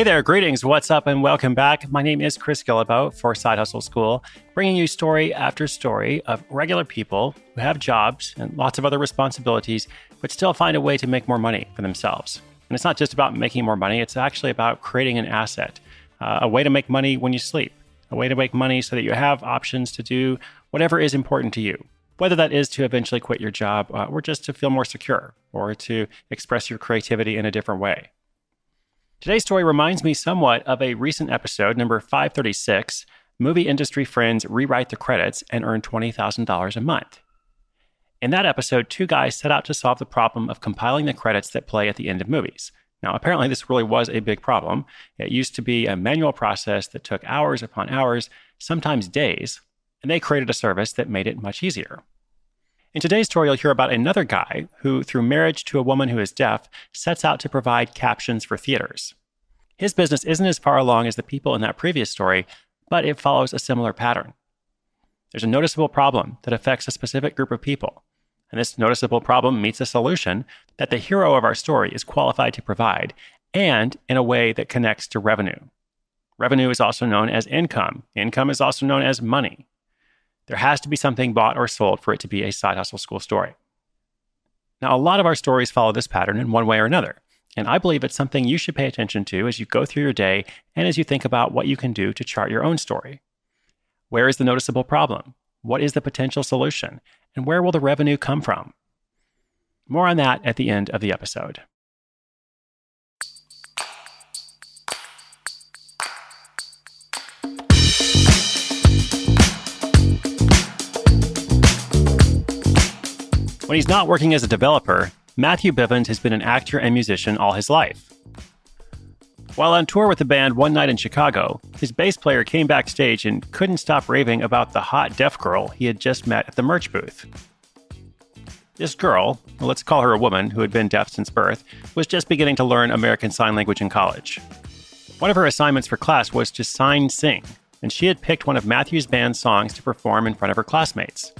Hey there, greetings, what's up, and welcome back. My name is Chris Guillebeau for Side Hustle School, bringing you story after story of regular people who have jobs and lots of other responsibilities, but still find a way to make more money for themselves. And it's not just about making more money, it's actually about creating an asset, uh, a way to make money when you sleep, a way to make money so that you have options to do whatever is important to you. Whether that is to eventually quit your job uh, or just to feel more secure or to express your creativity in a different way. Today's story reminds me somewhat of a recent episode, number 536 Movie Industry Friends Rewrite the Credits and Earn $20,000 a month. In that episode, two guys set out to solve the problem of compiling the credits that play at the end of movies. Now, apparently, this really was a big problem. It used to be a manual process that took hours upon hours, sometimes days, and they created a service that made it much easier. In today's story, you'll hear about another guy who, through marriage to a woman who is deaf, sets out to provide captions for theaters. His business isn't as far along as the people in that previous story, but it follows a similar pattern. There's a noticeable problem that affects a specific group of people, and this noticeable problem meets a solution that the hero of our story is qualified to provide, and in a way that connects to revenue. Revenue is also known as income. Income is also known as money. There has to be something bought or sold for it to be a side hustle school story. Now, a lot of our stories follow this pattern in one way or another. And I believe it's something you should pay attention to as you go through your day and as you think about what you can do to chart your own story. Where is the noticeable problem? What is the potential solution? And where will the revenue come from? More on that at the end of the episode. When he's not working as a developer, Matthew Bivens has been an actor and musician all his life. While on tour with the band one night in Chicago, his bass player came backstage and couldn't stop raving about the hot deaf girl he had just met at the merch booth. This girl, well, let's call her a woman who had been deaf since birth, was just beginning to learn American Sign Language in college. One of her assignments for class was to sign sing, and she had picked one of Matthew's band's songs to perform in front of her classmates.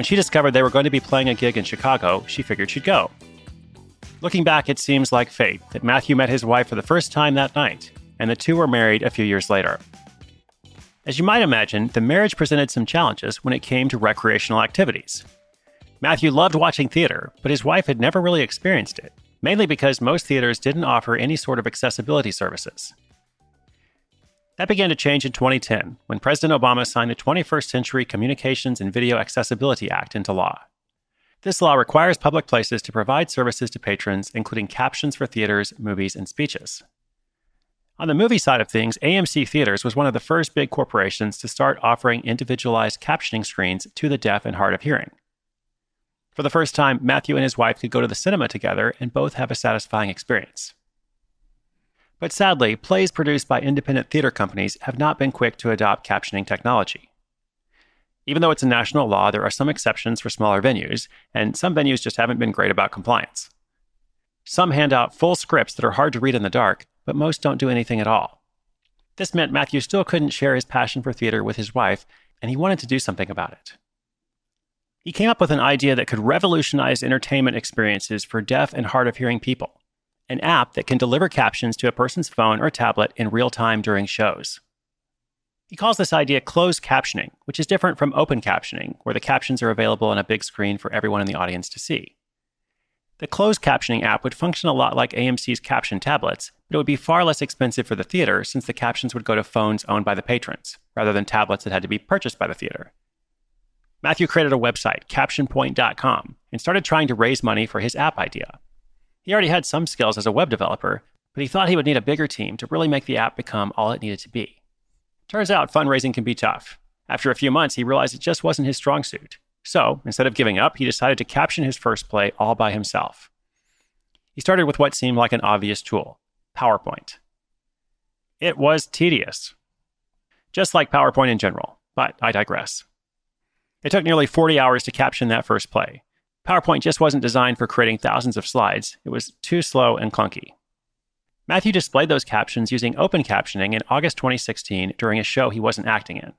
When she discovered they were going to be playing a gig in Chicago, she figured she'd go. Looking back, it seems like fate that Matthew met his wife for the first time that night, and the two were married a few years later. As you might imagine, the marriage presented some challenges when it came to recreational activities. Matthew loved watching theater, but his wife had never really experienced it, mainly because most theaters didn't offer any sort of accessibility services. That began to change in 2010 when President Obama signed the 21st Century Communications and Video Accessibility Act into law. This law requires public places to provide services to patrons, including captions for theaters, movies, and speeches. On the movie side of things, AMC Theaters was one of the first big corporations to start offering individualized captioning screens to the deaf and hard of hearing. For the first time, Matthew and his wife could go to the cinema together and both have a satisfying experience. But sadly, plays produced by independent theater companies have not been quick to adopt captioning technology. Even though it's a national law, there are some exceptions for smaller venues, and some venues just haven't been great about compliance. Some hand out full scripts that are hard to read in the dark, but most don't do anything at all. This meant Matthew still couldn't share his passion for theater with his wife, and he wanted to do something about it. He came up with an idea that could revolutionize entertainment experiences for deaf and hard of hearing people an app that can deliver captions to a person's phone or tablet in real time during shows. He calls this idea closed captioning, which is different from open captioning, where the captions are available on a big screen for everyone in the audience to see. The closed captioning app would function a lot like AMC's caption tablets, but it would be far less expensive for the theater since the captions would go to phones owned by the patrons, rather than tablets that had to be purchased by the theater. Matthew created a website, captionpoint.com, and started trying to raise money for his app idea. He already had some skills as a web developer, but he thought he would need a bigger team to really make the app become all it needed to be. Turns out fundraising can be tough. After a few months, he realized it just wasn't his strong suit. So, instead of giving up, he decided to caption his first play all by himself. He started with what seemed like an obvious tool PowerPoint. It was tedious, just like PowerPoint in general, but I digress. It took nearly 40 hours to caption that first play. PowerPoint just wasn't designed for creating thousands of slides, it was too slow and clunky. Matthew displayed those captions using open captioning in August 2016 during a show he wasn't acting in.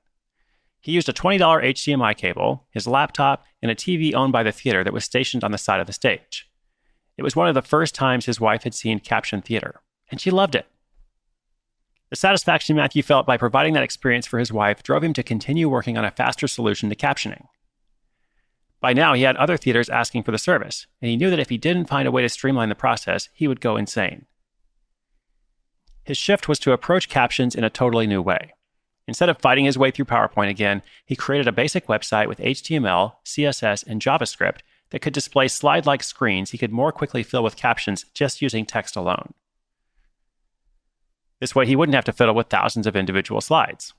He used a $20 HDMI cable, his laptop, and a TV owned by the theater that was stationed on the side of the stage. It was one of the first times his wife had seen caption theater, and she loved it. The satisfaction Matthew felt by providing that experience for his wife drove him to continue working on a faster solution to captioning. By now, he had other theaters asking for the service, and he knew that if he didn't find a way to streamline the process, he would go insane. His shift was to approach captions in a totally new way. Instead of fighting his way through PowerPoint again, he created a basic website with HTML, CSS, and JavaScript that could display slide like screens he could more quickly fill with captions just using text alone. This way, he wouldn't have to fiddle with thousands of individual slides.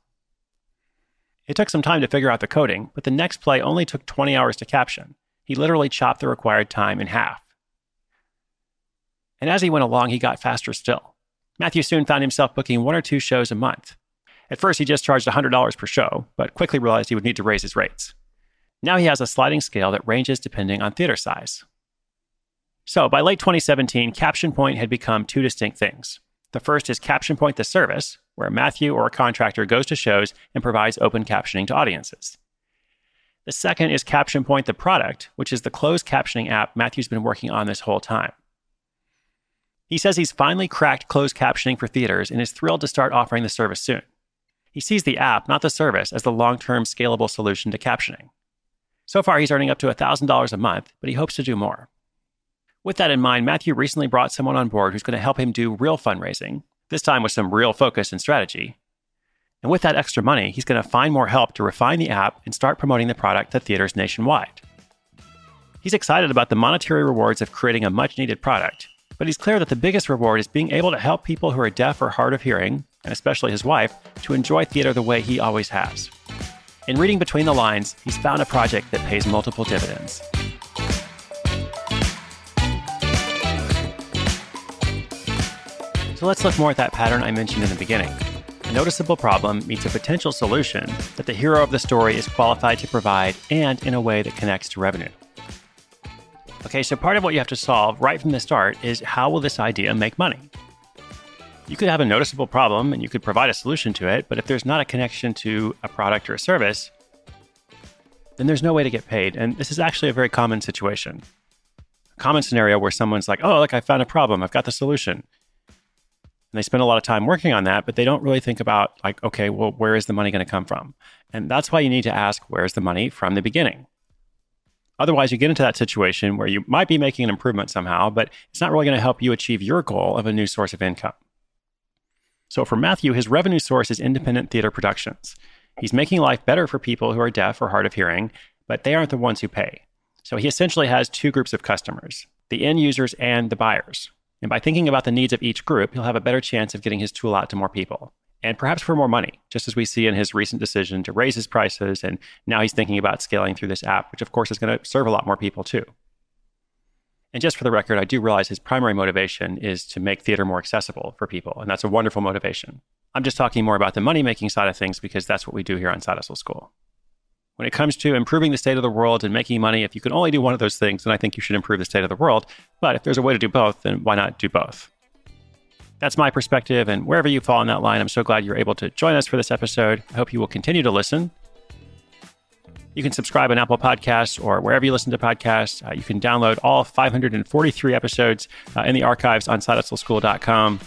It took some time to figure out the coding, but the next play only took 20 hours to caption. He literally chopped the required time in half. And as he went along, he got faster still. Matthew soon found himself booking one or two shows a month. At first, he just charged $100 per show, but quickly realized he would need to raise his rates. Now he has a sliding scale that ranges depending on theater size. So, by late 2017, Caption Point had become two distinct things. The first is Caption Point the service, where Matthew or a contractor goes to shows and provides open captioning to audiences. The second is Caption Point the product, which is the closed captioning app Matthew's been working on this whole time. He says he's finally cracked closed captioning for theaters and is thrilled to start offering the service soon. He sees the app, not the service, as the long term scalable solution to captioning. So far, he's earning up to $1,000 a month, but he hopes to do more. With that in mind, Matthew recently brought someone on board who's going to help him do real fundraising, this time with some real focus and strategy. And with that extra money, he's going to find more help to refine the app and start promoting the product to theaters nationwide. He's excited about the monetary rewards of creating a much needed product, but he's clear that the biggest reward is being able to help people who are deaf or hard of hearing, and especially his wife, to enjoy theater the way he always has. In reading between the lines, he's found a project that pays multiple dividends. So let's look more at that pattern I mentioned in the beginning. A noticeable problem meets a potential solution that the hero of the story is qualified to provide and in a way that connects to revenue. Okay, so part of what you have to solve right from the start is how will this idea make money? You could have a noticeable problem and you could provide a solution to it, but if there's not a connection to a product or a service, then there's no way to get paid. And this is actually a very common situation. A common scenario where someone's like, oh, look, I found a problem, I've got the solution. And they spend a lot of time working on that, but they don't really think about, like, okay, well, where is the money going to come from? And that's why you need to ask, where's the money from the beginning? Otherwise, you get into that situation where you might be making an improvement somehow, but it's not really going to help you achieve your goal of a new source of income. So for Matthew, his revenue source is independent theater productions. He's making life better for people who are deaf or hard of hearing, but they aren't the ones who pay. So he essentially has two groups of customers the end users and the buyers. And by thinking about the needs of each group, he'll have a better chance of getting his tool out to more people. And perhaps for more money, just as we see in his recent decision to raise his prices. And now he's thinking about scaling through this app, which of course is going to serve a lot more people too. And just for the record, I do realize his primary motivation is to make theater more accessible for people. And that's a wonderful motivation. I'm just talking more about the money making side of things because that's what we do here on Side Hustle School. When it comes to improving the state of the world and making money, if you can only do one of those things, then I think you should improve the state of the world. But if there's a way to do both, then why not do both? That's my perspective. And wherever you fall in that line, I'm so glad you're able to join us for this episode. I hope you will continue to listen. You can subscribe on Apple Podcasts or wherever you listen to podcasts. Uh, you can download all 543 episodes uh, in the archives on sidehustleschool.com.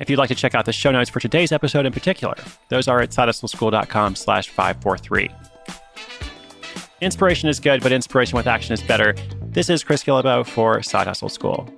If you'd like to check out the show notes for today's episode in particular, those are at sidehustleschool.com slash 543. Inspiration is good, but inspiration with action is better. This is Chris Guillebeau for Side Hustle School.